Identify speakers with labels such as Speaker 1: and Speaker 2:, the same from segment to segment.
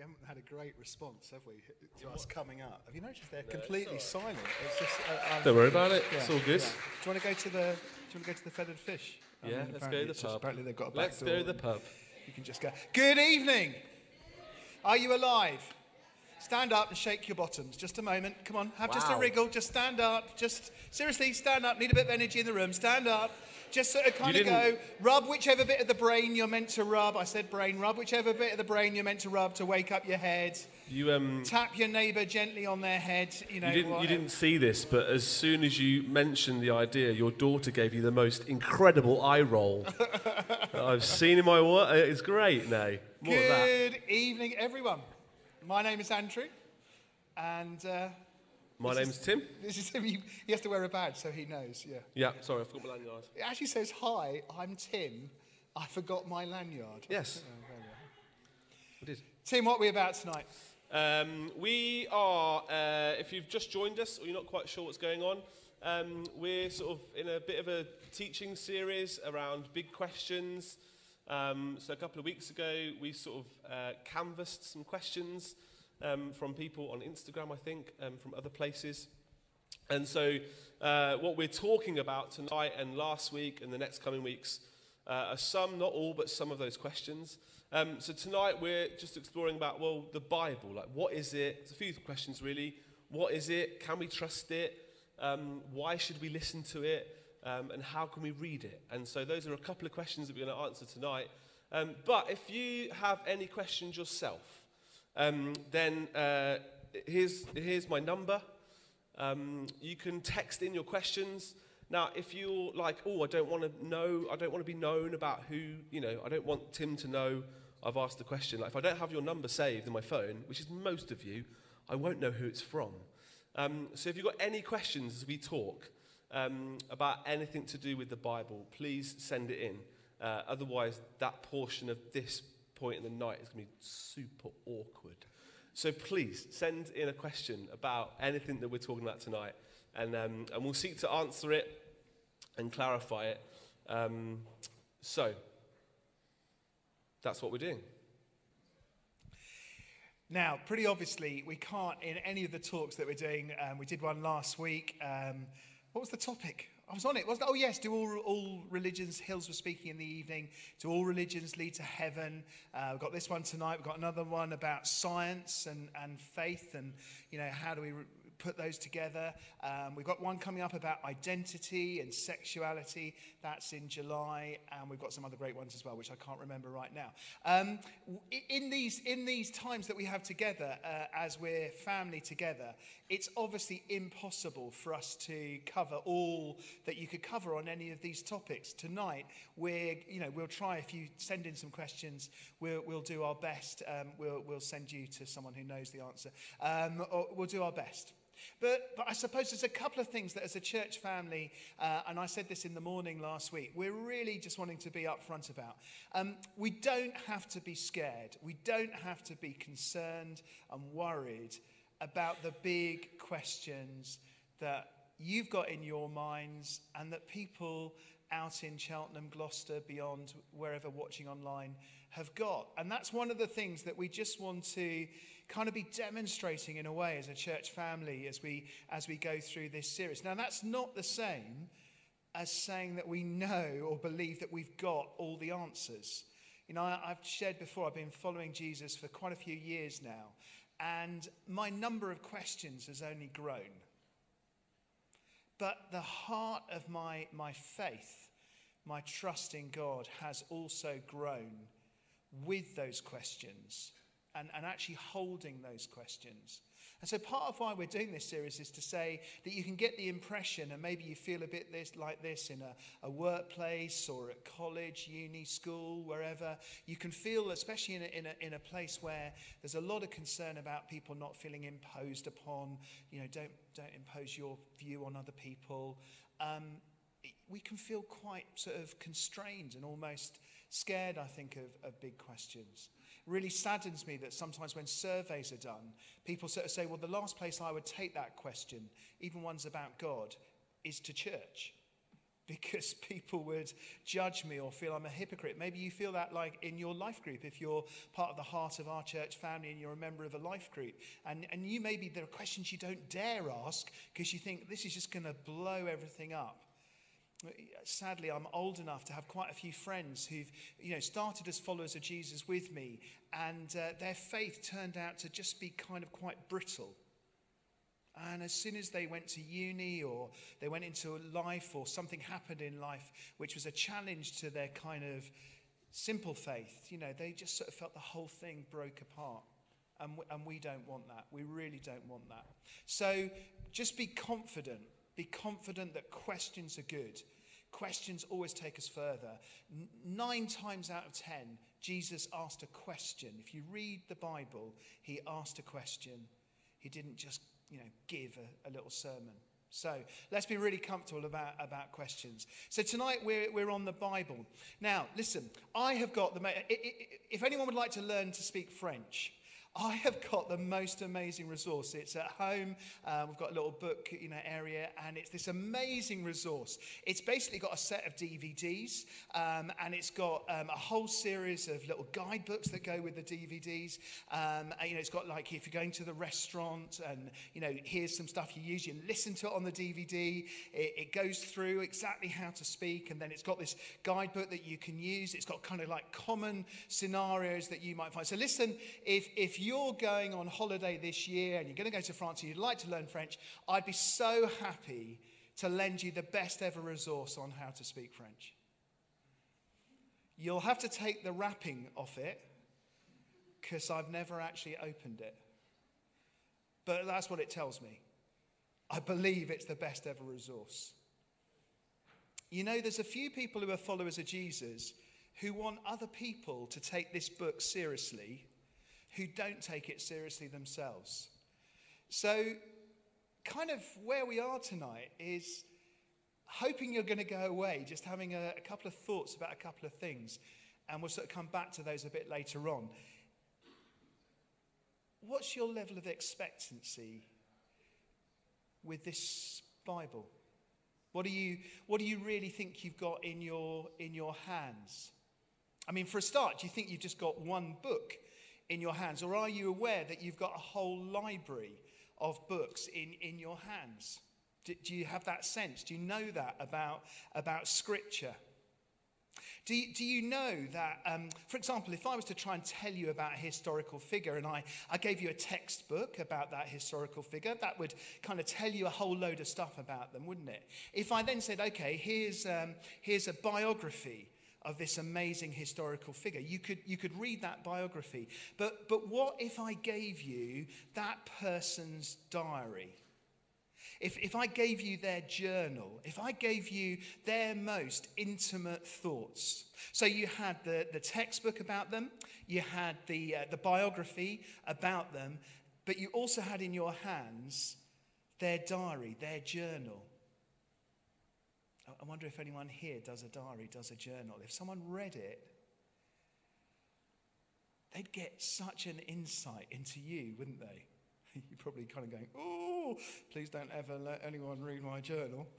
Speaker 1: we haven't had a great response, have we, to us coming up? Have you noticed they're completely silent? It's just, uh, um,
Speaker 2: Don't worry about it.
Speaker 1: yeah,
Speaker 2: It's all good.
Speaker 1: yeah. Do you want to go to the? Do you want to go to the feathered fish? I
Speaker 2: Yeah,
Speaker 1: mean,
Speaker 2: let's
Speaker 1: apparently
Speaker 2: go to the
Speaker 1: it's just-
Speaker 2: pub.
Speaker 1: Apparently they've got a back
Speaker 2: Let's
Speaker 1: door
Speaker 2: go to the pub.
Speaker 1: You can just go. Good evening. Are you alive? Stand up and shake your bottoms. Just a moment. Come on, have just a wriggle. Just stand up. Just seriously, stand up. Need a bit of energy in the room. Stand up. Just sort of kind of go. Rub whichever bit of the brain you're meant to rub. I said brain. Rub whichever bit of the brain you're meant to rub to wake up your head.
Speaker 2: You um,
Speaker 1: Tap your neighbour gently on their head. You know.
Speaker 2: you didn't you didn't see this, but as soon as you mentioned the idea, your daughter gave you the most incredible eye roll that I've seen in my work. It's great. No. more of that.
Speaker 1: Good evening, everyone. My name is Andrew, and uh,
Speaker 2: My name's
Speaker 1: is-
Speaker 2: Tim.
Speaker 1: This is him. He, he has to wear a badge so he knows. Yeah.
Speaker 2: Yeah, sorry, I forgot my lanyard.
Speaker 1: It actually says, Hi, I'm Tim. I forgot my lanyard.
Speaker 2: Yes.
Speaker 1: Oh, there we are.
Speaker 2: I did.
Speaker 1: Tim, what are we about tonight?
Speaker 2: Um, we are, uh, if you've just joined us or you're not quite sure what's going on, um, we're sort of in a bit of a teaching series around big questions. Um, so a couple of weeks ago, we sort of uh, canvassed some questions um, from people on Instagram, I think, um, from other places. And so, uh, what we're talking about tonight and last week and the next coming weeks uh, are some, not all, but some of those questions. Um, so, tonight we're just exploring about, well, the Bible. Like, what is it? It's a few questions, really. What is it? Can we trust it? Um, why should we listen to it? Um, and how can we read it? And so, those are a couple of questions that we're going to answer tonight. Um, but if you have any questions yourself, um, then uh, here's, here's my number. Um, you can text in your questions. Now, if you're like, oh, I don't want to know, I don't want to be known about who, you know, I don't want Tim to know I've asked the question. Like, if I don't have your number saved in my phone, which is most of you, I won't know who it's from. Um, so if you've got any questions as we talk um, about anything to do with the Bible, please send it in. Uh, otherwise, that portion of this point in the night is going to be super awkward. So please send in a question about anything that we're talking about tonight, and, um, and we'll seek to answer it and clarify it. Um, so that's what we're doing.
Speaker 1: Now, pretty obviously, we can't, in any of the talks that we're doing, um, we did one last week. Um, what was the topic? I was on it, wasn't? Oh, yes, do all, all religions, Hills were speaking in the evening, do all religions lead to heaven? Uh, we've got this one tonight. We've got another one about science and, and faith and, you know, how do we put those together? Um, we've got one coming up about identity and sexuality. That's in July. And we've got some other great ones as well, which I can't remember right now. Um, in, these, in these times that we have together, uh, as we're family together, it's obviously impossible for us to cover all that you could cover on any of these topics. Tonight, we're, you know, we'll try, if you send in some questions, we'll, we'll do our best. Um, we'll, we'll send you to someone who knows the answer. Um, we'll do our best. But, but I suppose there's a couple of things that as a church family, uh, and I said this in the morning last week, we're really just wanting to be upfront about. Um, we don't have to be scared. We don't have to be concerned and worried about the big questions that you've got in your minds and that people out in Cheltenham, Gloucester, beyond, wherever watching online have got. And that's one of the things that we just want to kind of be demonstrating in a way as a church family as we as we go through this series. Now that's not the same as saying that we know or believe that we've got all the answers. You know, I- I've shared before, I've been following Jesus for quite a few years now, and my number of questions has only grown. But the heart of my, my faith, my trust in God, has also grown with those questions and, and actually holding those questions. And so, part of why we're doing this series is to say that you can get the impression, and maybe you feel a bit this, like this in a, a workplace or at college, uni, school, wherever. You can feel, especially in a, in, a, in a place where there's a lot of concern about people not feeling imposed upon, you know, don't, don't impose your view on other people. Um, we can feel quite sort of constrained and almost scared, I think, of, of big questions. Really saddens me that sometimes when surveys are done, people sort of say, well, the last place I would take that question, even ones about God, is to church. because people would judge me or feel I'm a hypocrite. Maybe you feel that like in your life group, if you're part of the heart of our church family and you're a member of a life group. And, and you maybe there are questions you don't dare ask because you think this is just going to blow everything up. Sadly, I'm old enough to have quite a few friends who've you know, started as followers of Jesus with me, and uh, their faith turned out to just be kind of quite brittle. And as soon as they went to uni or they went into life or something happened in life which was a challenge to their kind of simple faith, you know, they just sort of felt the whole thing broke apart. And we, and we don't want that. We really don't want that. So just be confident. Be confident that questions are good. Questions always take us further. Nine times out of ten, Jesus asked a question. If you read the Bible, he asked a question. He didn't just you know, give a, a little sermon. So let's be really comfortable about, about questions. So tonight we're, we're on the Bible. Now, listen, I have got the. If anyone would like to learn to speak French, I have got the most amazing resource. It's at home. Uh, we've got a little book you know, area, and it's this amazing resource. It's basically got a set of DVDs, um, and it's got um, a whole series of little guidebooks that go with the DVDs. Um, and, you know, it's got like if you're going to the restaurant, and you know, here's some stuff you use. You listen to it on the DVD. It, it goes through exactly how to speak, and then it's got this guidebook that you can use. It's got kind of like common scenarios that you might find. So listen, if if you're going on holiday this year and you're going to go to France and you'd like to learn French, I'd be so happy to lend you the best ever resource on how to speak French. You'll have to take the wrapping off it because I've never actually opened it. But that's what it tells me. I believe it's the best ever resource. You know, there's a few people who are followers of Jesus who want other people to take this book seriously who don't take it seriously themselves. So, kind of where we are tonight is hoping you're going to go away, just having a, a, couple of thoughts about a couple of things, and we'll sort of come back to those a bit later on. What's your level of expectancy with this Bible? What do you, what do you really think you've got in your, in your hands? I mean, for a start, do you think you've just got one book in your hands? Or are you aware that you've got a whole library of books in, in your hands? Do, do you have that sense? Do you know that about, about Scripture? Do you, do you know that, um, for example, if I was to try and tell you about a historical figure and I, I gave you a textbook about that historical figure, that would kind of tell you a whole load of stuff about them, wouldn't it? If I then said, okay, here's, um, here's a biography of this amazing historical figure. You could, you could read that biography. But, but what if I gave you that person's diary? If, if I gave you their journal, if I gave you their most intimate thoughts. So you had the, the textbook about them, you had the, uh, the biography about them, but you also had in your hands their diary, their journal. I wonder if anyone here does a diary, does a journal. If someone read it, they'd get such an insight into you, wouldn't they? You're probably kind of going, oh, please don't ever let anyone read my journal.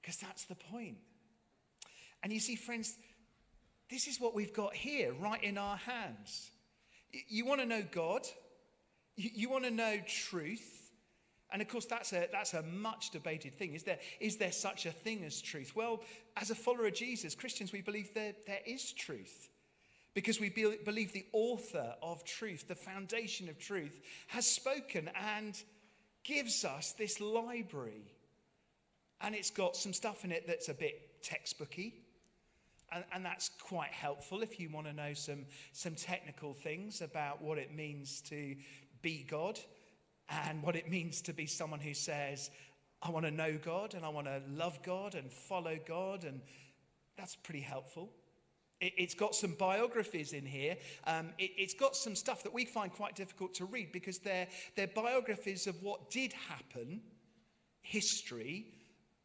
Speaker 1: Because that's the point. And you see, friends, this is what we've got here, right in our hands. You want to know God, you want to know truth, and of course, that's a, that's a much debated thing. Is there, is there such a thing as truth? Well, as a follower of Jesus, Christians, we believe there, there is truth. Because we be, believe the author of truth, the foundation of truth, has spoken and gives us this library. And it's got some stuff in it that's a bit textbooky. And, and that's quite helpful if you want to know some, some technical things about what it means to be God and what it means to be someone who says, I want to know God and I want to love God and follow God. And that's pretty helpful. It, has got some biographies in here. Um, it, has got some stuff that we find quite difficult to read because they're, they're biographies of what did happen, history,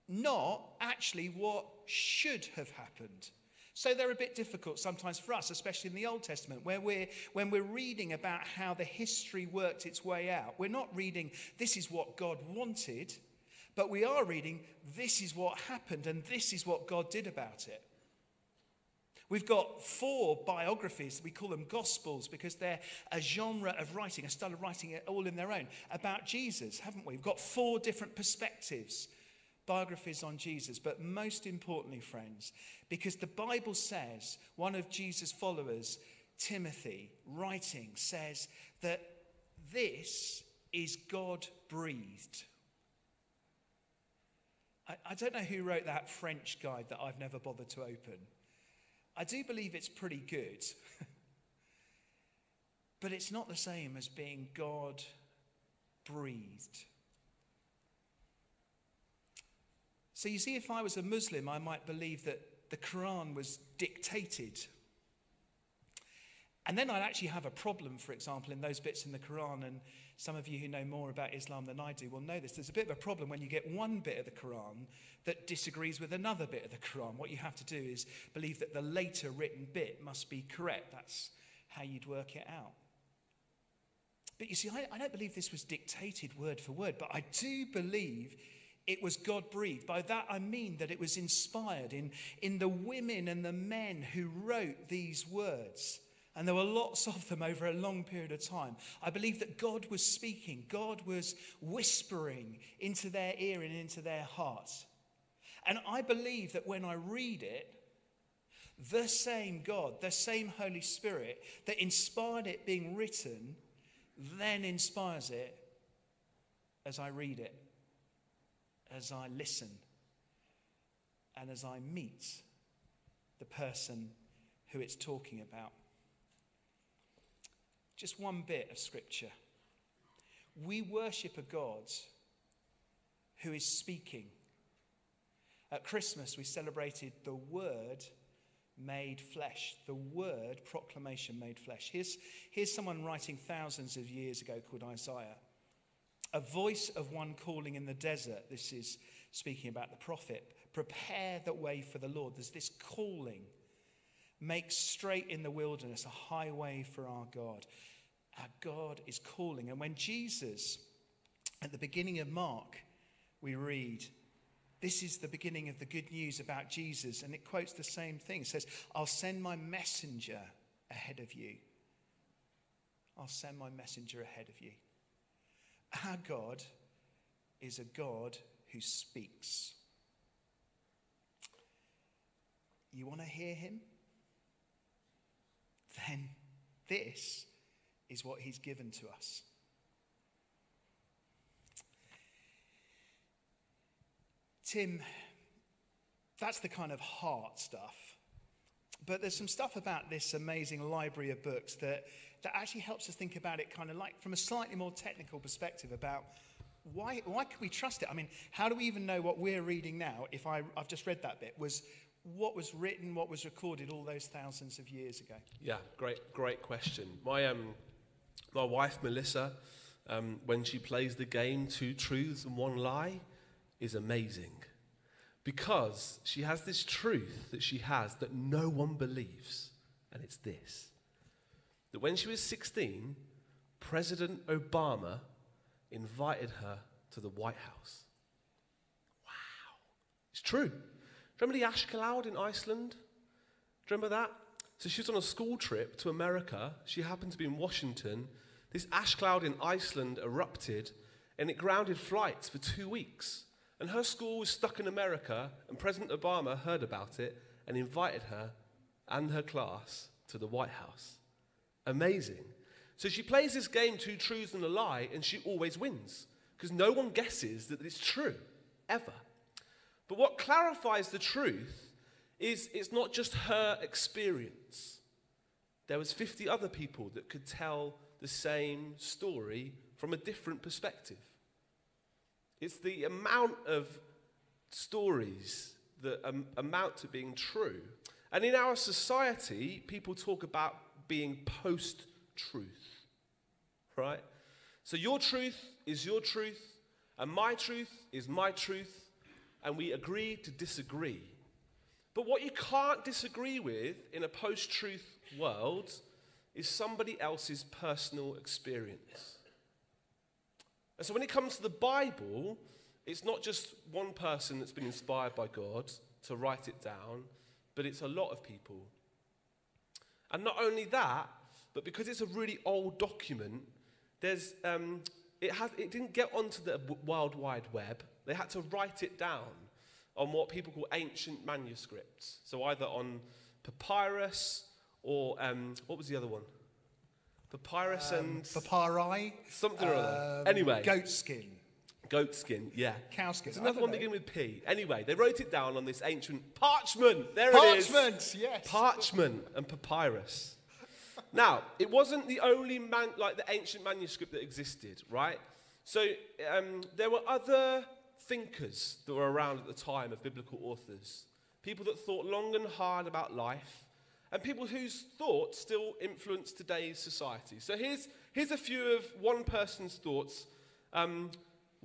Speaker 1: not actually what should have happened. So they're a bit difficult sometimes for us, especially in the Old Testament, where we're, when we're reading about how the history worked its way out. We're not reading, this is what God wanted, but we are reading this is what happened and this is what God did about it. We've got four biographies, we call them Gospels because they're a genre of writing, a style of writing all in their own, about Jesus, haven't we? We've got four different perspectives, biographies on Jesus. But most importantly, friends, because the Bible says, one of Jesus' followers, Timothy, writing, says that this is God breathed. I, I don't know who wrote that French guide that I've never bothered to open. I do believe it's pretty good. but it's not the same as being God breathed. So, you see, if I was a Muslim, I might believe that the Quran was dictated. And then I'd actually have a problem, for example, in those bits in the Quran. And some of you who know more about Islam than I do will know this. There's a bit of a problem when you get one bit of the Quran that disagrees with another bit of the Quran. What you have to do is believe that the later written bit must be correct. That's how you'd work it out. But you see, I, I don't believe this was dictated word for word, but I do believe it was God breathed. By that I mean that it was inspired in, in the women and the men who wrote these words. And there were lots of them over a long period of time. I believe that God was speaking, God was whispering into their ear and into their heart. And I believe that when I read it, the same God, the same Holy Spirit that inspired it being written, then inspires it as I read it, as I listen, and as I meet the person who it's talking about. Just one bit of scripture. We worship a God who is speaking. At Christmas, we celebrated the Word made flesh, the Word proclamation made flesh. Here's, here's someone writing thousands of years ago called Isaiah. A voice of one calling in the desert. This is speaking about the prophet. Prepare the way for the Lord. There's this calling Make straight in the wilderness a highway for our God. Our God is calling. And when Jesus, at the beginning of Mark, we read, this is the beginning of the good news about Jesus. And it quotes the same thing. It says, I'll send my messenger ahead of you. I'll send my messenger ahead of you. Our God is a God who speaks. You want to hear him? then this is what he's given to us. Tim, that's the kind of heart stuff. But there's some stuff about this amazing library of books that, that actually helps us think about it kind of like from a slightly more technical perspective about why, why can we trust it? I mean, how do we even know what we're reading now if I, I've just read that bit was what was written, what was recorded all those thousands of years ago?
Speaker 2: Yeah, great, great question. My, um, my wife, Melissa, um, when she plays the game Two Truths and One Lie, is amazing. Because she has this truth that she has that no one believes, and it's this that when she was 16, President Obama invited her to the White House. Wow. It's true. Remember the ash cloud in Iceland? Do you remember that? So she was on a school trip to America. She happened to be in Washington. This ash cloud in Iceland erupted and it grounded flights for two weeks. And her school was stuck in America, and President Obama heard about it and invited her and her class to the White House. Amazing. So she plays this game, Two Truths and a Lie, and she always wins because no one guesses that it's true, ever. But what clarifies the truth is it's not just her experience. There was 50 other people that could tell the same story from a different perspective. It's the amount of stories that um, amount to being true. And in our society, people talk about being post truth, right? So your truth is your truth, and my truth is my truth, and we agree to disagree. But what you can't disagree with in a post truth world is somebody else's personal experience. And so when it comes to the Bible, it's not just one person that's been inspired by God to write it down, but it's a lot of people. And not only that, but because it's a really old document, there's, um, it, has, it didn't get onto the World Wide Web. They had to write it down on what people call ancient manuscripts. So either on papyrus or um, what was the other one? Papyrus
Speaker 1: Um,
Speaker 2: and
Speaker 1: papyri.
Speaker 2: something or other.
Speaker 1: um,
Speaker 2: Anyway,
Speaker 1: Goat skin.
Speaker 2: Goat skin, yeah.
Speaker 1: Cow skin.
Speaker 2: It's another one beginning with P. Anyway, they wrote it down on this ancient parchment. There it is.
Speaker 1: Parchment, yes.
Speaker 2: Parchment and papyrus. now, it wasn't the only man, like the ancient manuscript that existed, right? So um, there were other thinkers that were around at the time of biblical authors, people that thought long and hard about life, and people whose thoughts still influence today's society. So here's, here's a few of one person's thoughts. Um,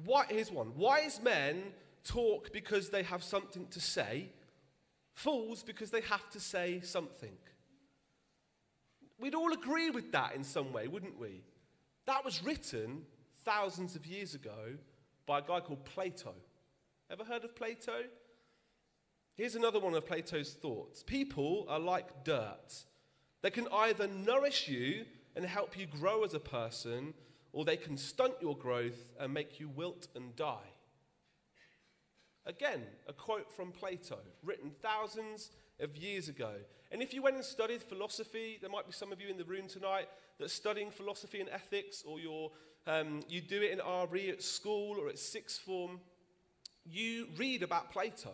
Speaker 2: why, here's one. Wise men talk because they have something to say, fools because they have to say something. We'd all agree with that in some way, wouldn't we? That was written thousands of years ago by a guy called Plato. Ever heard of Plato? Here's another one of Plato's thoughts People are like dirt. They can either nourish you and help you grow as a person, or they can stunt your growth and make you wilt and die. Again, a quote from Plato, written thousands of years ago. And if you went and studied philosophy, there might be some of you in the room tonight that's studying philosophy and ethics, or you're, um, you do it in RE at school or at sixth form. You read about Plato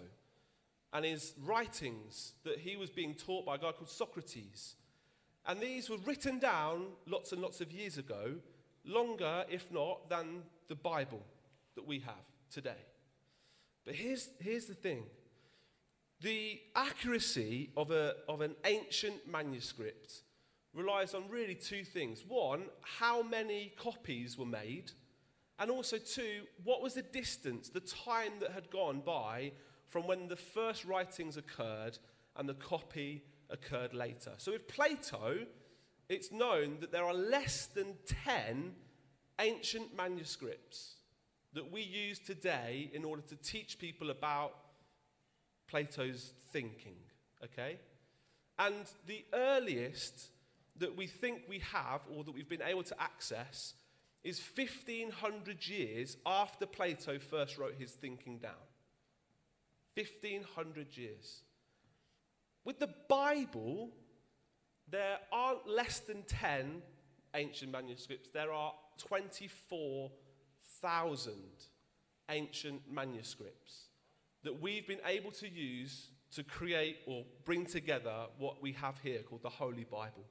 Speaker 2: and his writings that he was being taught by a guy called Socrates. And these were written down lots and lots of years ago, longer, if not, than the Bible that we have today. But here's, here's the thing the accuracy of, a, of an ancient manuscript relies on really two things. One, how many copies were made, and also two, what was the distance, the time that had gone by from when the first writings occurred and the copy occurred later. So if Plato, it's known that there are less than 10 ancient manuscripts that we use today in order to teach people about Plato's thinking, okay? And the earliest that we think we have or that we've been able to access is 1500 years after Plato first wrote his thinking down. 1500 years. With the Bible, there aren't less than 10 ancient manuscripts, there are 24,000 ancient manuscripts that we've been able to use to create or bring together what we have here called the Holy Bible.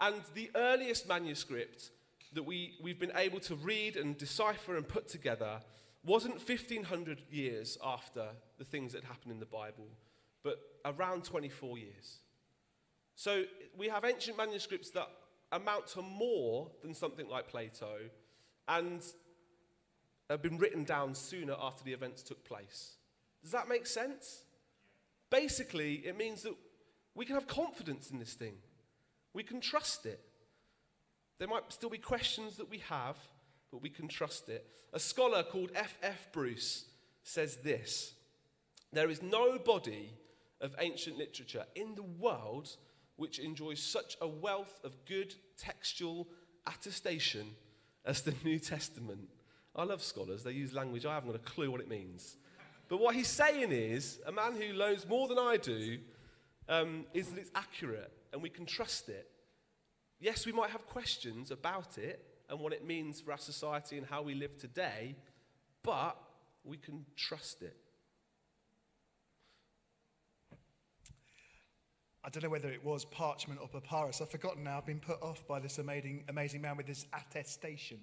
Speaker 2: And the earliest manuscript that we, we've been able to read and decipher and put together wasn't 1500 years after the things that happened in the Bible, but around 24 years. So we have ancient manuscripts that amount to more than something like Plato and have been written down sooner after the events took place. Does that make sense? Basically, it means that we can have confidence in this thing. We can trust it. There might still be questions that we have, but we can trust it. A scholar called F. F. Bruce says this There is no body of ancient literature in the world which enjoys such a wealth of good textual attestation as the New Testament. I love scholars, they use language, I haven't got a clue what it means. But what he's saying is, a man who knows more than I do, um, is that it's accurate and we can trust it. Yes, we might have questions about it and what it means for our society and how we live today, but we can trust it.
Speaker 1: I don't know whether it was parchment or papyrus. I've forgotten now. I've been put off by this amazing, amazing man with this attestation.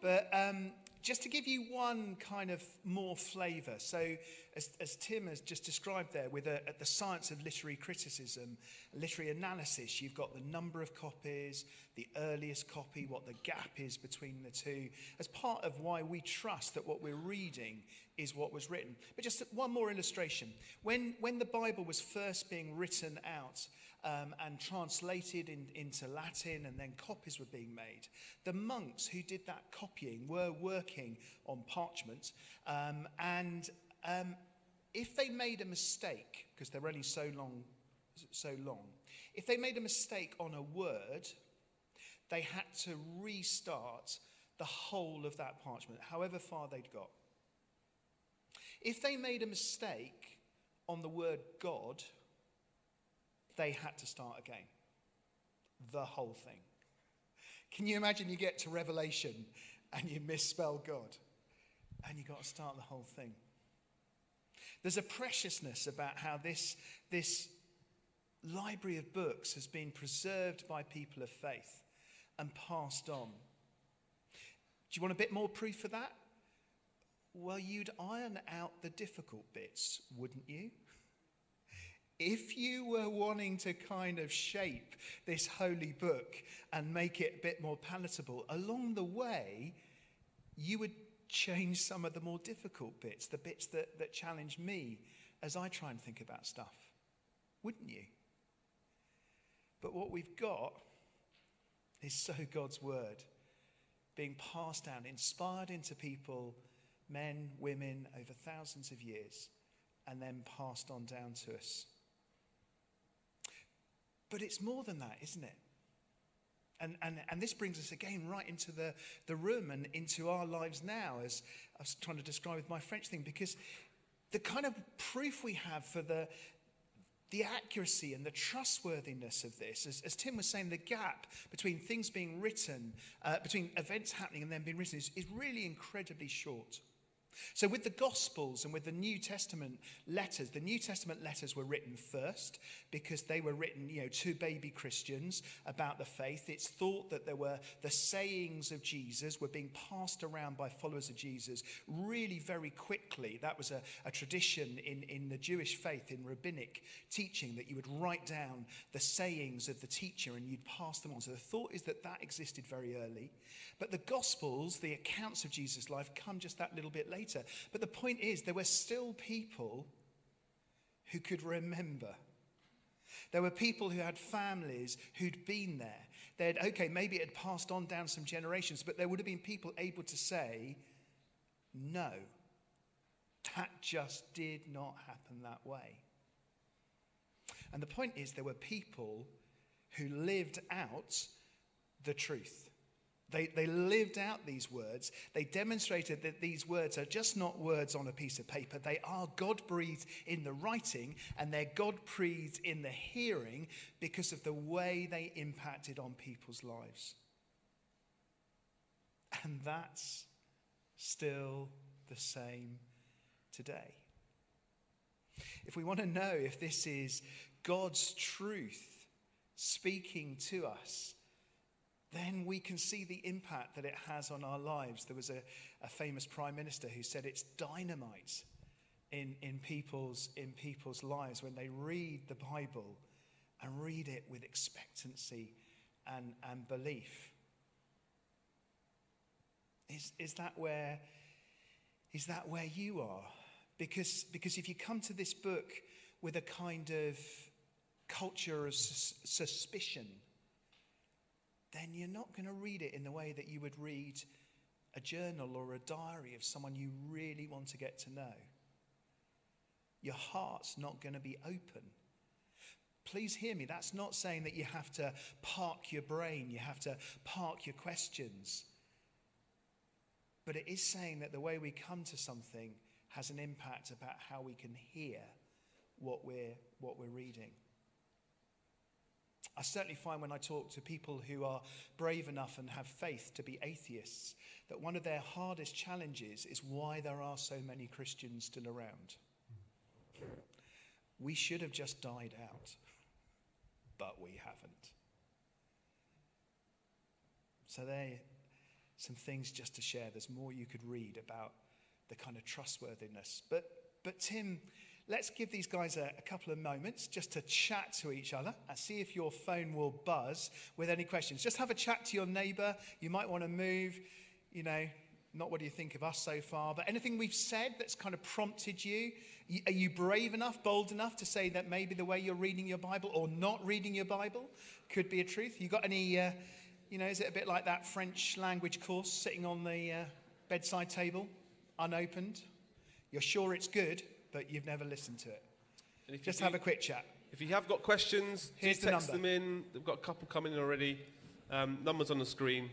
Speaker 1: But um, just to give you one kind of more flavour. So, as, as Tim has just described there, with a, the science of literary criticism, literary analysis, you've got the number of copies, the earliest copy, what the gap is between the two, as part of why we trust that what we're reading is what was written. But just one more illustration. When, when the Bible was first being written out, um, and translated in, into Latin, and then copies were being made. The monks who did that copying were working on parchment. Um, and um, if they made a mistake, because they're only so long, so long, if they made a mistake on a word, they had to restart the whole of that parchment, however far they'd got. If they made a mistake on the word God, they had to start again. The whole thing. Can you imagine you get to Revelation and you misspell God? And you've got to start the whole thing. There's a preciousness about how this, this library of books has been preserved by people of faith and passed on. Do you want a bit more proof of that? Well, you'd iron out the difficult bits, wouldn't you? If you were wanting to kind of shape this holy book and make it a bit more palatable, along the way, you would change some of the more difficult bits, the bits that, that challenge me as I try and think about stuff, wouldn't you? But what we've got is so God's word being passed down, inspired into people, men, women, over thousands of years, and then passed on down to us. But it's more than that, isn't it? And, and, and this brings us again right into the, the room and into our lives now, as I was trying to describe with my French thing, because the kind of proof we have for the, the accuracy and the trustworthiness of this, as, as Tim was saying, the gap between things being written, uh, between events happening and then being written, is, is really incredibly short. So, with the Gospels and with the New Testament letters, the New Testament letters were written first because they were written, you know, to baby Christians about the faith. It's thought that there were the sayings of Jesus were being passed around by followers of Jesus really very quickly. That was a, a tradition in, in the Jewish faith, in rabbinic teaching, that you would write down the sayings of the teacher and you'd pass them on. So, the thought is that that existed very early. But the Gospels, the accounts of Jesus' life, come just that little bit later. But the point is, there were still people who could remember. There were people who had families who'd been there. They'd, okay, maybe it had passed on down some generations, but there would have been people able to say, no, that just did not happen that way. And the point is, there were people who lived out the truth. They, they lived out these words. They demonstrated that these words are just not words on a piece of paper. They are God breathed in the writing and they're God breathed in the hearing because of the way they impacted on people's lives. And that's still the same today. If we want to know if this is God's truth speaking to us, then we can see the impact that it has on our lives. There was a, a famous prime minister who said it's dynamite in, in, people's, in people's lives when they read the Bible and read it with expectancy and, and belief. Is, is, that where, is that where you are? Because, because if you come to this book with a kind of culture of sus- suspicion, then you're not going to read it in the way that you would read a journal or a diary of someone you really want to get to know. Your heart's not going to be open. Please hear me. That's not saying that you have to park your brain, you have to park your questions. But it is saying that the way we come to something has an impact about how we can hear what we're, what we're reading. I certainly find when I talk to people who are brave enough and have faith to be atheists that one of their hardest challenges is why there are so many Christians still around. We should have just died out, but we haven't. So, there some things just to share. There's more you could read about the kind of trustworthiness. But, but Tim, let's give these guys a, a, couple of moments just to chat to each other and see if your phone will buzz with any questions. Just have a chat to your neighbor. You might want to move, you know, not what do you think of us so far, but anything we've said that's kind of prompted you. Are you brave enough, bold enough to say that maybe the way you're reading your Bible or not reading your Bible could be a truth? You got any, uh, you know, is it a bit like that French language course sitting on the. Uh, bedside table, unopened. You're sure it's good, but you've never listened to it.
Speaker 2: And if
Speaker 1: Just
Speaker 2: do-
Speaker 1: have a quick chat.
Speaker 2: If you have got questions, do
Speaker 1: Here's the
Speaker 2: text
Speaker 1: number.
Speaker 2: them in. We've got a couple coming in already. Um, numbers on the screen.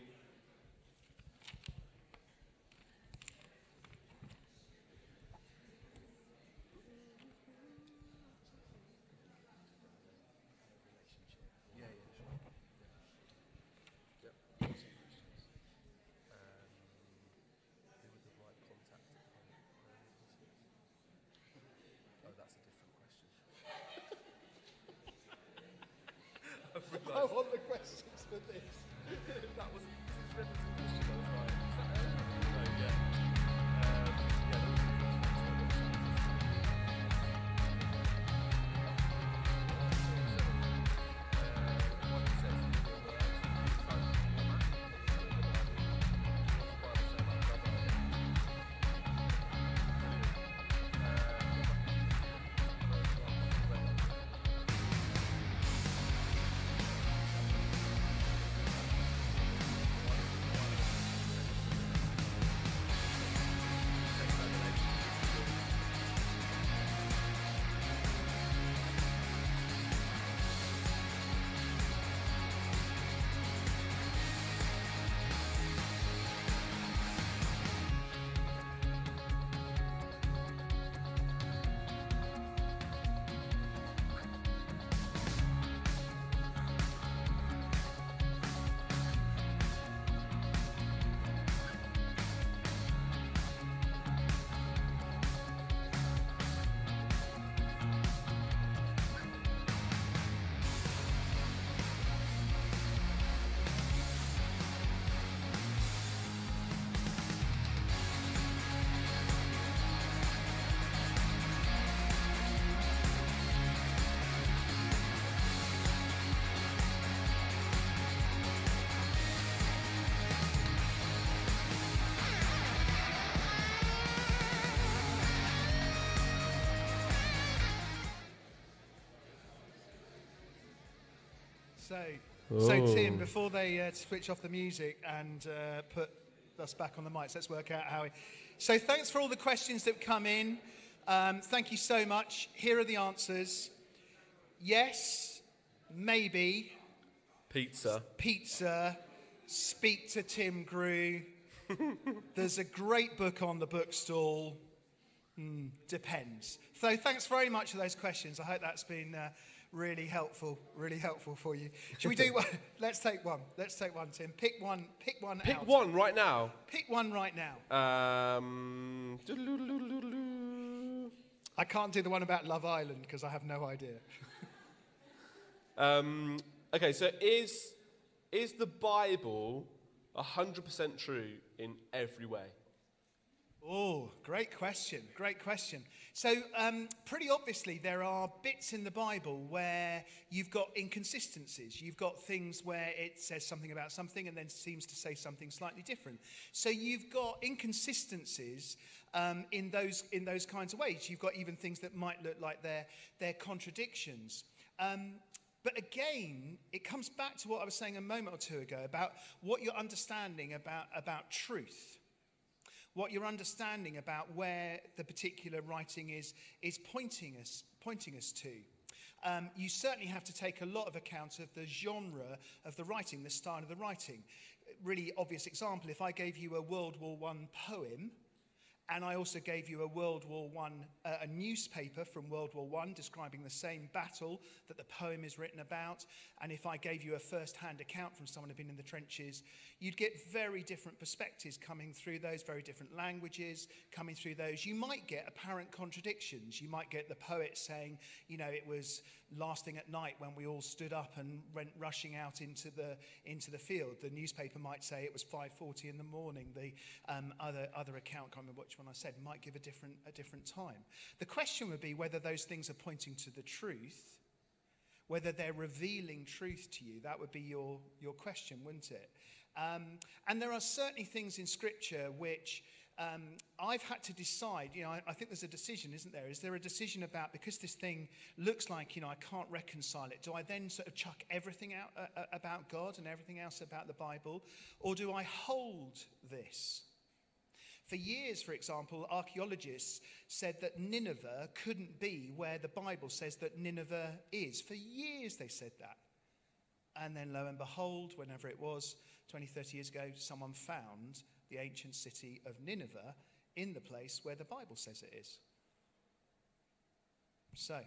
Speaker 1: So, so Tim, before they uh, switch off the music and uh, put us back on the mics, let's work out how. We... So, thanks for all the questions that come in. Um, thank you so much. Here are the answers. Yes, maybe,
Speaker 2: Pizza.
Speaker 1: pizza, speak to Tim Grew. There's a great book on the bookstall. Hmm, depends. So thanks very much for those questions. I hope that's been uh, really helpful, really helpful for you. Should we do one? Let's take one. Let's take one, Tim. Pick one. Pick one
Speaker 2: Pick
Speaker 1: out.
Speaker 2: one right now.
Speaker 1: Pick one right now.
Speaker 2: Um.
Speaker 1: I can't do the one about Love Island because I have no idea.
Speaker 2: um, okay, so is, is the Bible 100% true in every way?
Speaker 1: Oh, great question. Great question. So, um, pretty obviously, there are bits in the Bible where you've got inconsistencies. You've got things where it says something about something and then seems to say something slightly different. So, you've got inconsistencies um, in, those, in those kinds of ways. You've got even things that might look like they're, they're contradictions. Um, but again, it comes back to what I was saying a moment or two ago about what you're understanding about, about truth what you're understanding about where the particular writing is, is pointing, us, pointing us to. Um, you certainly have to take a lot of account of the genre of the writing, the style of the writing. Really obvious example if I gave you a World War I poem, and I also gave you a World War One, uh, a newspaper from World War One describing the same battle that the poem is written about. And if I gave you a first-hand account from someone who'd been in the trenches, you'd get very different perspectives coming through those, very different languages coming through those. You might get apparent contradictions. You might get the poet saying, you know, it was last thing at night when we all stood up and went rushing out into the into the field. The newspaper might say it was 5:40 in the morning. The um, other other account, can't remember which one I said, might give a different a different time. The question would be whether those things are pointing to the truth, whether they're revealing truth to you. That would be your your question, wouldn't it? Um, and there are certainly things in Scripture which um, I've had to decide, you know, I, I think there's a decision, isn't there? Is there a decision about, because this thing looks like, you know, I can't reconcile it, do I then sort of chuck everything out uh, uh, about God and everything else about the Bible? Or do I hold this? For years, for example, archaeologists said that Nineveh couldn't be where the Bible says that Nineveh is. For years, they said that. And then, lo and behold, whenever it was, 20, 30 years ago, someone found the ancient city of Nineveh in the place where the Bible says it is. So,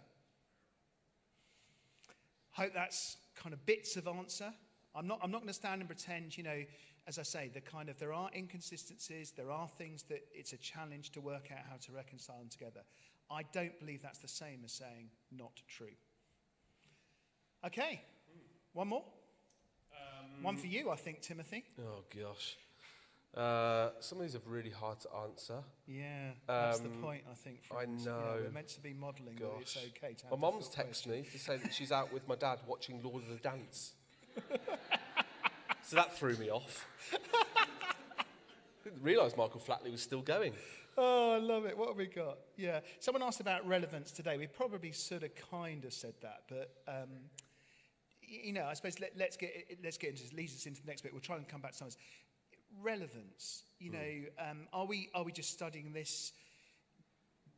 Speaker 1: hope that's kind of bits of answer. I'm not, I'm not going to stand and pretend, you know, as I say, the kind of there are inconsistencies, there are things that it's a challenge to work out how to reconcile them together. I don't believe that's the same as saying not true. Okay, one more. Um, one for you, I think, Timothy.
Speaker 2: Oh gosh. Uh, some of these are really hard to answer.
Speaker 1: Yeah, that's um, the point, I think.
Speaker 2: I know. You know.
Speaker 1: We're meant to be modelling but it's okay to
Speaker 2: My mum's texted me to say that she's out with my dad watching Lord of the Dance. so that threw me off. Didn't realise Michael Flatley was still going.
Speaker 1: Oh, I love it. What have we got? Yeah. Someone asked about relevance today. We probably sort of kind of said that, but um, you know, I suppose let, us get let's get into this. Leads us into the next bit. We'll try and come back to some relevance. You mm. know, um, are we are we just studying this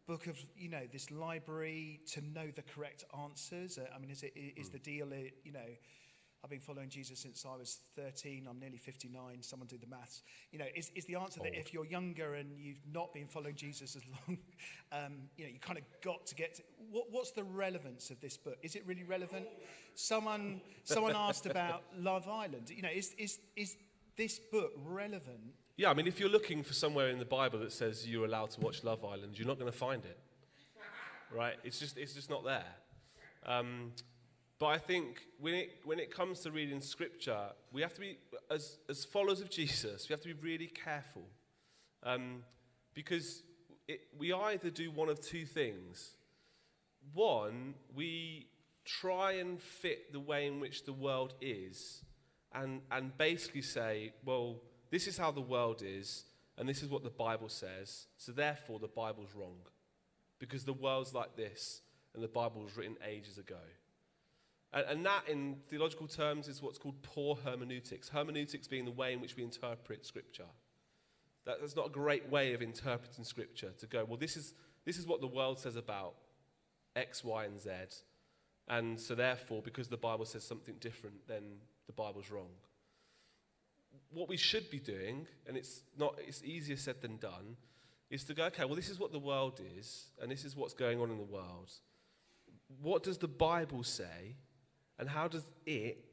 Speaker 1: book of you know this library to know the correct answers? Uh, I mean, is it is mm. the deal? Uh, you know, I've been following Jesus since I was 13. I'm nearly 59. Someone do the maths. You know, is, is the answer Old. that if you're younger and you've not been following Jesus as long, um, you know, you kind of got to get to, what, what's the relevance of this book? Is it really relevant? Someone, someone asked about Love Island. You know, is, is, is this book relevant?
Speaker 2: Yeah, I mean, if you're looking for somewhere in the Bible that says you're allowed to watch Love Island, you're not going to find it. Right? It's just, it's just not there. Um, but I think when it, when it comes to reading scripture, we have to be, as, as followers of Jesus, we have to be really careful. Um, because it, we either do one of two things. One, we try and fit the way in which the world is and, and basically say, well, this is how the world is, and this is what the Bible says, so therefore the Bible's wrong. Because the world's like this, and the Bible was written ages ago. And, and that, in theological terms, is what's called poor hermeneutics. Hermeneutics being the way in which we interpret Scripture. That, that's not a great way of interpreting Scripture to go, well, this is, this is what the world says about X, Y, and Z. And so, therefore, because the Bible says something different, then the Bible's wrong. What we should be doing, and it's, not, it's easier said than done, is to go, okay, well, this is what the world is, and this is what's going on in the world. What does the Bible say? And how does it,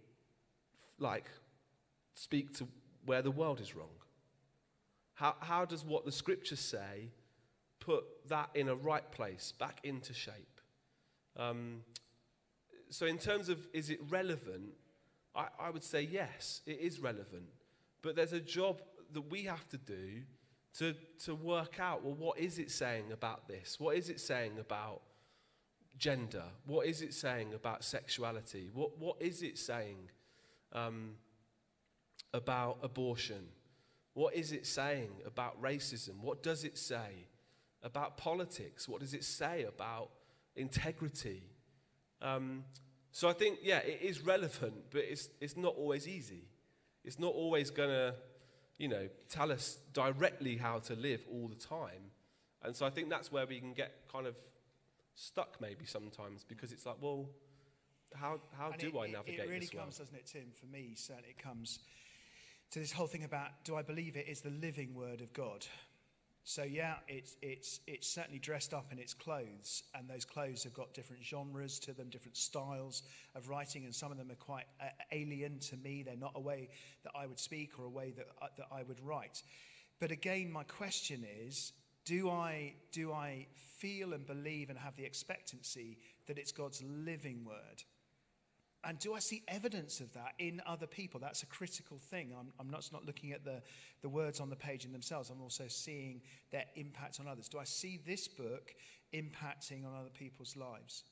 Speaker 2: like, speak to where the world is wrong? How, how does what the scriptures say put that in a right place, back into shape? Um, so, in terms of is it relevant, I, I would say yes, it is relevant. But there's a job that we have to do to, to work out well, what is it saying about this? What is it saying about gender? What is it saying about sexuality? What, what is it saying um, about abortion? What is it saying about racism? What does it say about politics? What does it say about integrity? Um, so I think, yeah, it is relevant, but it's, it's not always easy. It's not always going to, you know, tell us directly how to live all the time. And so I think that's where we can get kind of stuck maybe sometimes because it's like, well, how, how do
Speaker 1: it,
Speaker 2: I navigate
Speaker 1: this? It really
Speaker 2: this
Speaker 1: comes, doesn't it, Tim? For me, certainly it comes to this whole thing about do I believe it is the living word of God? So yeah, it's it's it's certainly dressed up in its clothes, and those clothes have got different genres to them, different styles of writing, and some of them are quite uh, alien to me. They're not a way that I would speak or a way that uh, that I would write. But again, my question is: Do I do I feel and believe and have the expectancy that it's God's living word? And do I see evidence of that in other people? That's a critical thing. I'm, I'm not, not looking at the, the words on the page in themselves, I'm also seeing their impact on others. Do I see this book impacting on other people's lives?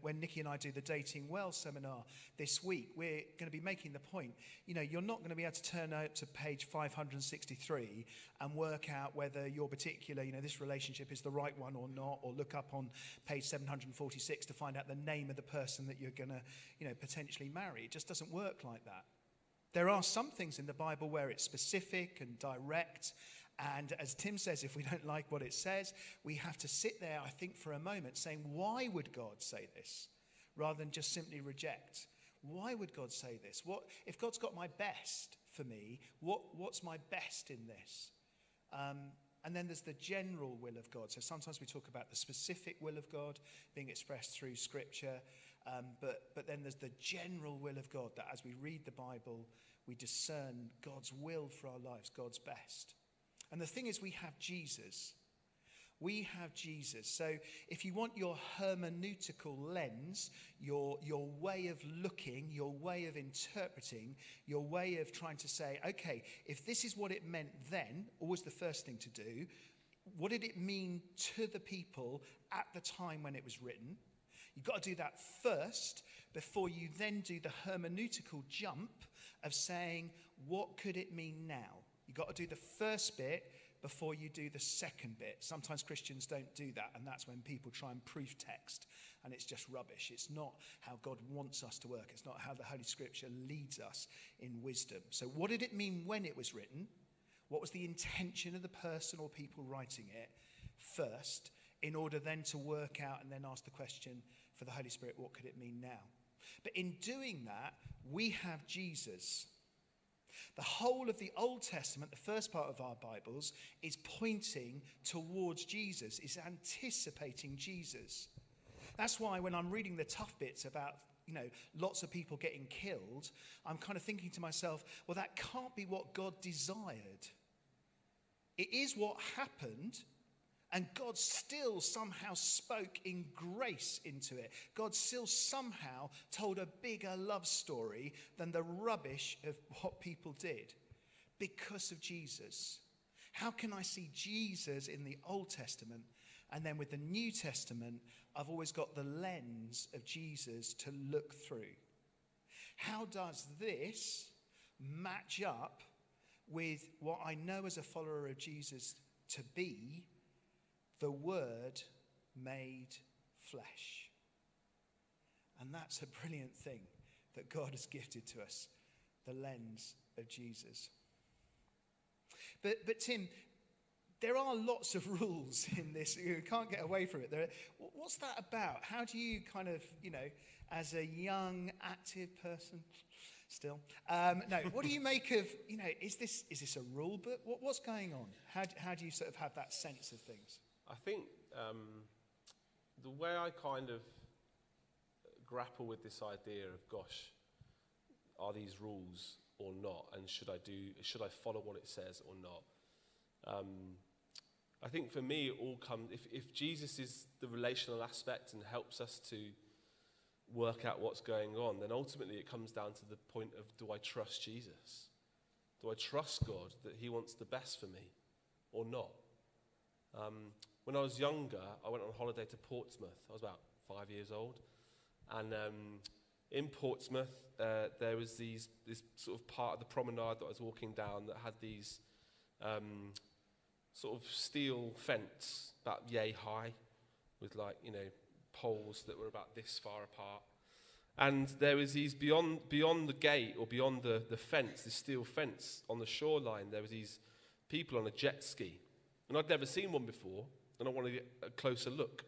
Speaker 1: When, Nikki and I do the Dating Well seminar this week, we're going to be making the point, you know, you're not going to be able to turn out to page 563 and work out whether your particular, you know, this relationship is the right one or not, or look up on page 746 to find out the name of the person that you're going to, you know, potentially marry. It just doesn't work like that. There are some things in the Bible where it's specific and direct. And as Tim says, if we don't like what it says, we have to sit there, I think, for a moment saying, why would God say this? Rather than just simply reject. Why would God say this? What, if God's got my best for me, what, what's my best in this? Um, and then there's the general will of God. So sometimes we talk about the specific will of God being expressed through Scripture. Um, but, but then there's the general will of God that as we read the Bible, we discern God's will for our lives, God's best. And the thing is, we have Jesus. We have Jesus. So if you want your hermeneutical lens, your, your way of looking, your way of interpreting, your way of trying to say, okay, if this is what it meant then, always the first thing to do, what did it mean to the people at the time when it was written? You've got to do that first before you then do the hermeneutical jump of saying, what could it mean now? You've got to do the first bit before you do the second bit. Sometimes Christians don't do that, and that's when people try and proof text, and it's just rubbish. It's not how God wants us to work, it's not how the Holy Scripture leads us in wisdom. So, what did it mean when it was written? What was the intention of the person or people writing it first, in order then to work out and then ask the question for the Holy Spirit, what could it mean now? But in doing that, we have Jesus. The whole of the Old Testament, the first part of our Bibles, is pointing towards Jesus, is anticipating Jesus. That's why when I'm reading the tough bits about, you know, lots of people getting killed, I'm kind of thinking to myself, well, that can't be what God desired. It is what happened, and God still somehow spoke in grace into it. God still somehow told a bigger love story than the rubbish of what people did because of Jesus. How can I see Jesus in the Old Testament? And then with the New Testament, I've always got the lens of Jesus to look through. How does this match up with what I know as a follower of Jesus to be the Word made flesh. And that's a brilliant thing that God has gifted to us the lens of Jesus. But, but Tim, there are lots of rules in this. You can't get away from it. Are, what's that about? How do you kind of, you know, as a young, active person, still, um, no, what do you make of, you know, is this, is this a rule book? What, what's going on? How, how do you sort of have that sense of things?
Speaker 2: I think um, the way I kind of grapple with this idea of, gosh, are these rules or not, and should I do, should I follow what it says or not? Um, I think for me, it all comes, if, if Jesus is the relational aspect and helps us to work out what's going on, then ultimately it comes down to the point of do I trust Jesus? Do I trust God that He wants the best for me or not? Um, when I was younger, I went on holiday to Portsmouth. I was about five years old. And um, in Portsmouth, uh, there was these, this sort of part of the promenade that I was walking down that had these um, sort of steel fence about yay high with like, you know, poles that were about this far apart. And there was these beyond, beyond the gate or beyond the, the fence, the steel fence on the shoreline, there was these people on a jet ski. And I'd never seen one before and I wanted to get a closer look.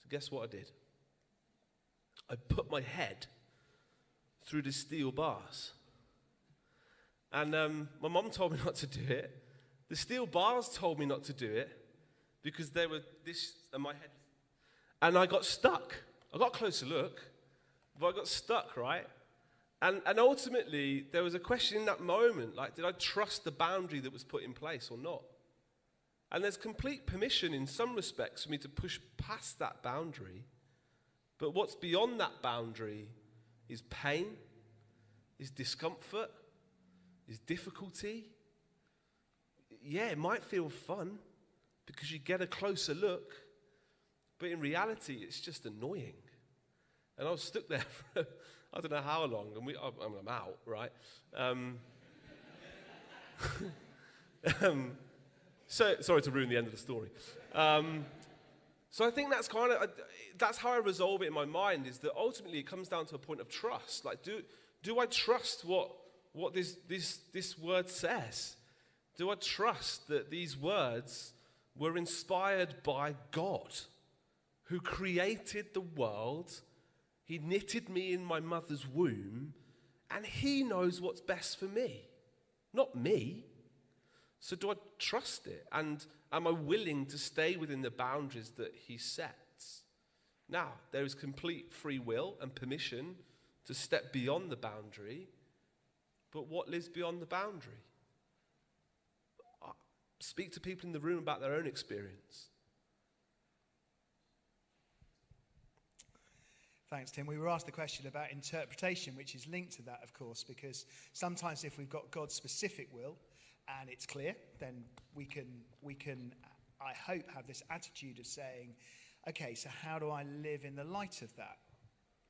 Speaker 2: So, guess what I did? I put my head through the steel bars. And um, my mom told me not to do it. The steel bars told me not to do it because they were this, and my head. And I got stuck. I got a closer look, but I got stuck, right? And, and ultimately, there was a question in that moment like, did I trust the boundary that was put in place or not? And there's complete permission in some respects for me to push past that boundary. But what's beyond that boundary is pain, is discomfort, is difficulty. Yeah, it might feel fun because you get a closer look, but in reality, it's just annoying. And I was stuck there for I don't know how long, and we, I'm, out, right? Um, um, so, sorry to ruin the end of the story. Um, so I think that's kind of that's how I resolve it in my mind is that ultimately it comes down to a point of trust. Like, do Do I trust what, what this, this, this word says? Do I trust that these words were inspired by God, who created the world? He knitted me in my mother's womb, and He knows what's best for me, not me. So, do I trust it? And am I willing to stay within the boundaries that He sets? Now, there is complete free will and permission to step beyond the boundary, but what lives beyond the boundary? Speak to people in the room about their own experience.
Speaker 1: Thanks, Tim. We were asked the question about interpretation, which is linked to that, of course, because sometimes if we've got God's specific will and it's clear, then we can, we can, I hope, have this attitude of saying, okay, so how do I live in the light of that?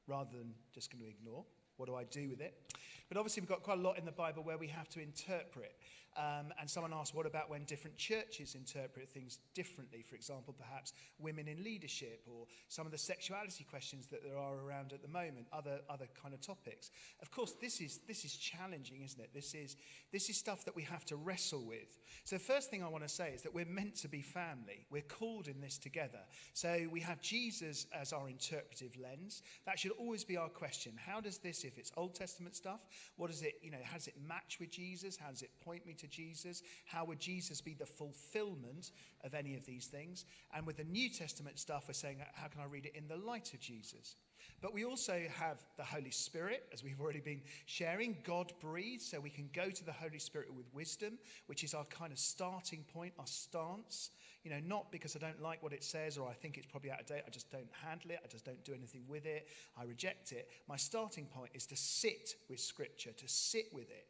Speaker 1: Rather than just going to ignore. What do I do with it? But obviously, we've got quite a lot in the Bible where we have to interpret. Um, and someone asked, what about when different churches interpret things differently? For example, perhaps women in leadership or some of the sexuality questions that there are around at the moment, other, other kind of topics. Of course, this is, this is challenging, isn't it? This is, this is stuff that we have to wrestle with. So the first thing I want to say is that we're meant to be family. We're called in this together. So we have Jesus as our interpretive lens. That should always be our question. How does this, if it's Old Testament stuff, what does it, you know, how does it match with Jesus? How does it point me to Jesus? How would Jesus be the fulfillment of any of these things? And with the New Testament stuff, we're saying, how can I read it in the light of Jesus? But we also have the Holy Spirit, as we've already been sharing. God breathes, so we can go to the Holy Spirit with wisdom, which is our kind of starting point, our stance. You know, not because I don't like what it says or I think it's probably out of date. I just don't handle it. I just don't do anything with it. I reject it. My starting point is to sit with Scripture, to sit with it.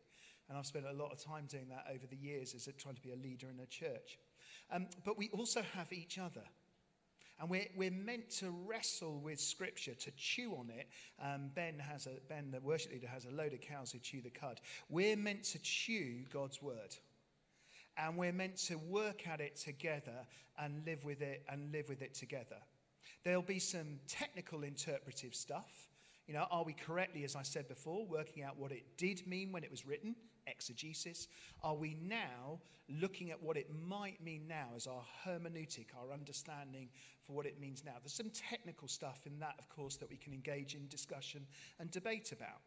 Speaker 1: And I've spent a lot of time doing that over the years as trying to be a leader in a church. Um, but we also have each other. And we're, we're meant to wrestle with Scripture, to chew on it. Um, ben, has a, ben, the worship leader, has a load of cows who chew the cud. We're meant to chew God's word. And we're meant to work at it together and live with it and live with it together. There'll be some technical interpretive stuff. You know, are we correctly, as I said before, working out what it did mean when it was written? exegesis? Are we now looking at what it might mean now as our hermeneutic, our understanding for what it means now? There's some technical stuff in that, of course, that we can engage in discussion and debate about.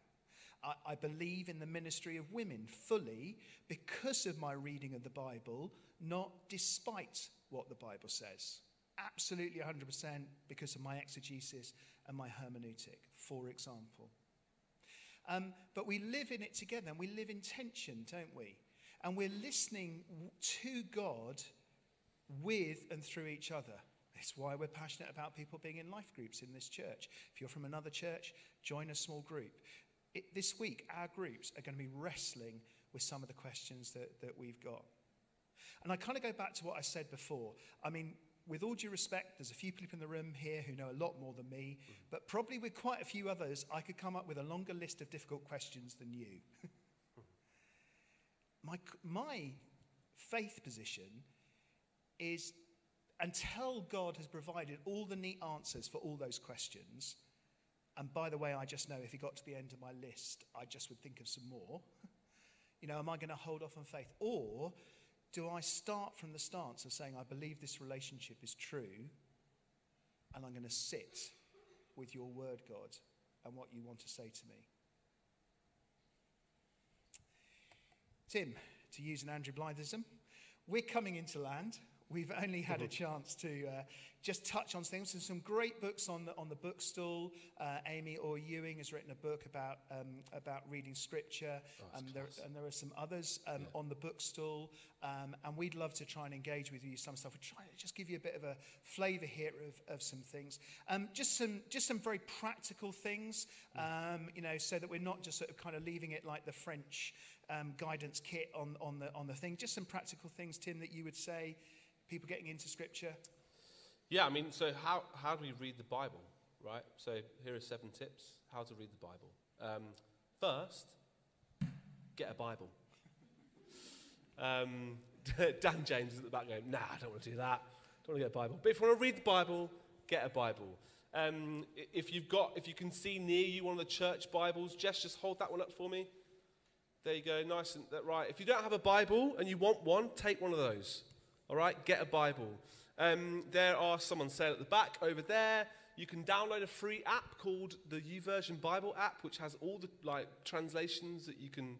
Speaker 1: I, I believe in the ministry of women fully because of my reading of the Bible, not despite what the Bible says. Absolutely 100% because of my exegesis and my hermeneutic, for example. Um, but we live in it together and we live in tension, don't we? And we're listening to God with and through each other. It's why we're passionate about people being in life groups in this church. If you're from another church, join a small group. It, this week, our groups are going to be wrestling with some of the questions that, that we've got. And I kind of go back to what I said before. I mean, with all due respect, there's a few people in the room here who know a lot more than me, mm. but probably with quite a few others, I could come up with a longer list of difficult questions than you. my, my faith position is until God has provided all the neat answers for all those questions, and by the way, I just know if he got to the end of my list, I just would think of some more. you know, am I going to hold off on faith? Or do I start from the stance of saying, I believe this relationship is true, and I'm going to sit with your word, God, and what you want to say to me? Tim, to use an Andrew Blythism, we're coming into land. We've only had a chance to uh, just touch on things. There's some great books on the, on the bookstall. Uh, Amy Orr Ewing has written a book about, um, about reading scripture, oh, um, there, and there are some others um, yeah. on the bookstall. Um, and we'd love to try and engage with you some stuff. We're trying to just give you a bit of a flavour here of, of some things. Um, just, some, just some very practical things, um, you know, so that we're not just sort of kind of leaving it like the French guidance kit on, on, the, on the thing. Just some practical things, Tim, that you would say people getting into scripture.
Speaker 2: Yeah, I mean, so how, how do we read the Bible, right? So here are seven tips how to read the Bible. Um, first, get a Bible. Um, Dan James is at the back going, nah, I don't want to do that. Don't want to get a Bible. But if you want to read the Bible, get a Bible. Um, if you've got, if you can see near you one of the church Bibles, Jess, just hold that one up for me. There you go, nice and that right. If you don't have a Bible and you want one, take one of those. All right, get a Bible. Um, there are some on sale at the back over there. You can download a free app called the YouVersion Bible app, which has all the like translations that you can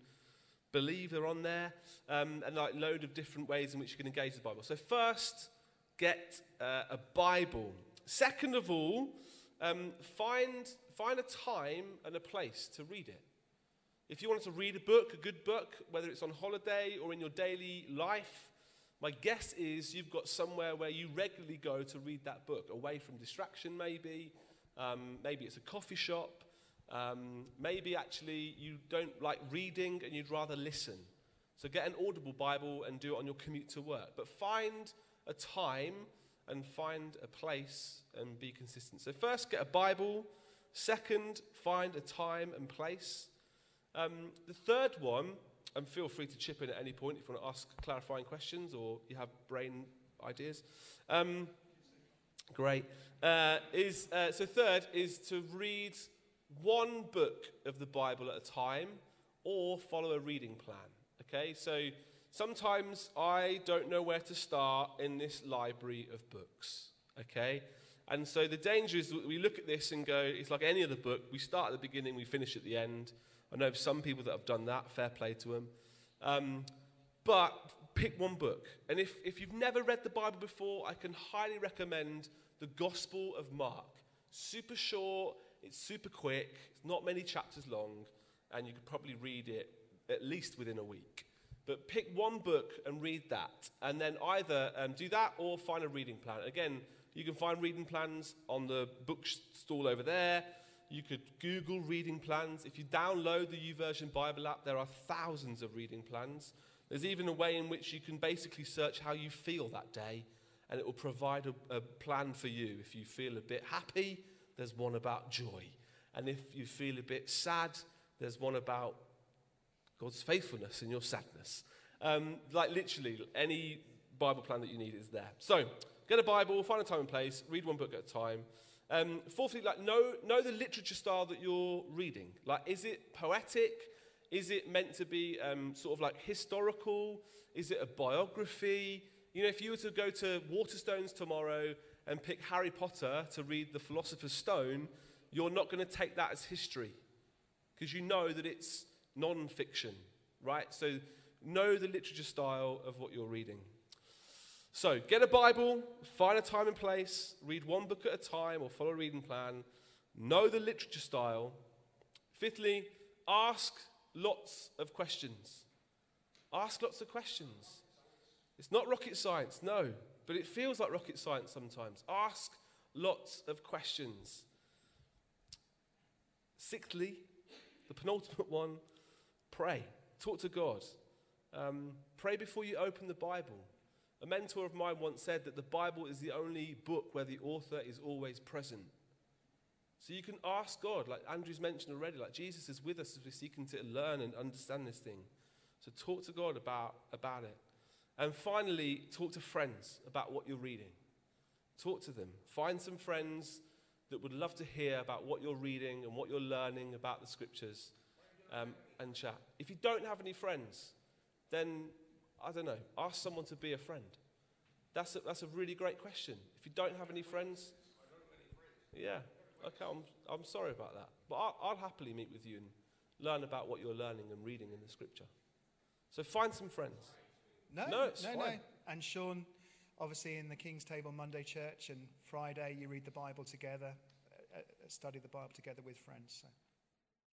Speaker 2: believe are on there, um, and like load of different ways in which you can engage the Bible. So first, get uh, a Bible. Second of all, um, find find a time and a place to read it. If you wanted to read a book, a good book, whether it's on holiday or in your daily life, my guess is you've got somewhere where you regularly go to read that book, away from distraction, maybe. Um, maybe it's a coffee shop. Um, maybe actually you don't like reading and you'd rather listen. So get an Audible Bible and do it on your commute to work. But find a time and find a place and be consistent. So, first, get a Bible. Second, find a time and place. Um, the third one, and feel free to chip in at any point if you want to ask clarifying questions or you have brain ideas. Um, great. Uh, is, uh, so, third is to read one book of the Bible at a time or follow a reading plan. Okay, so sometimes I don't know where to start in this library of books. Okay, and so the danger is we look at this and go, it's like any other book. We start at the beginning, we finish at the end. I know of some people that have done that, fair play to them. Um, but pick one book. And if, if you've never read the Bible before, I can highly recommend the Gospel of Mark. Super short, it's super quick, it's not many chapters long, and you could probably read it at least within a week. But pick one book and read that, and then either um, do that or find a reading plan. Again, you can find reading plans on the bookstall over there. You could Google reading plans. If you download the YouVersion Bible app, there are thousands of reading plans. There's even a way in which you can basically search how you feel that day, and it will provide a, a plan for you. If you feel a bit happy, there's one about joy. And if you feel a bit sad, there's one about God's faithfulness in your sadness. Um, like literally, any Bible plan that you need is there. So get a Bible, find a time and place, read one book at a time. Um, fourthly, like know, know the literature style that you're reading. Like, is it poetic? Is it meant to be um, sort of like historical? Is it a biography? You know, if you were to go to Waterstones tomorrow and pick Harry Potter to read The Philosopher's Stone, you're not going to take that as history because you know that it's non fiction, right? So know the literature style of what you're reading. So get a Bible, find a time and place, read one book at a time or follow a reading plan, know the literature style. Fifthly, ask lots of questions. Ask lots of questions. It's not rocket science, no, but it feels like rocket science sometimes. Ask lots of questions. Sixthly, the penultimate one, pray. Talk to God. Um, pray before you open the Bible. A mentor of mine once said that the Bible is the only book where the author is always present. So you can ask God, like Andrew's mentioned already, like Jesus is with us as we're seeking to learn and understand this thing. So talk to God about, about it. And finally, talk to friends about what you're reading. Talk to them. Find some friends that would love to hear about what you're reading and what you're learning about the scriptures um, and chat. If you don't have any friends, then I don't know, ask someone to be a friend. That's a, that's a really great question. If you don't have any friends, yeah, okay, I'm, I'm sorry about that. But I'll, I'll happily meet with you and learn about what you're learning and reading in the scripture. So find some friends.
Speaker 1: No,
Speaker 2: No,
Speaker 1: no, no. And Sean, obviously in the King's Table Monday Church, and Friday you read the Bible together, uh, uh, study the Bible together with friends. So.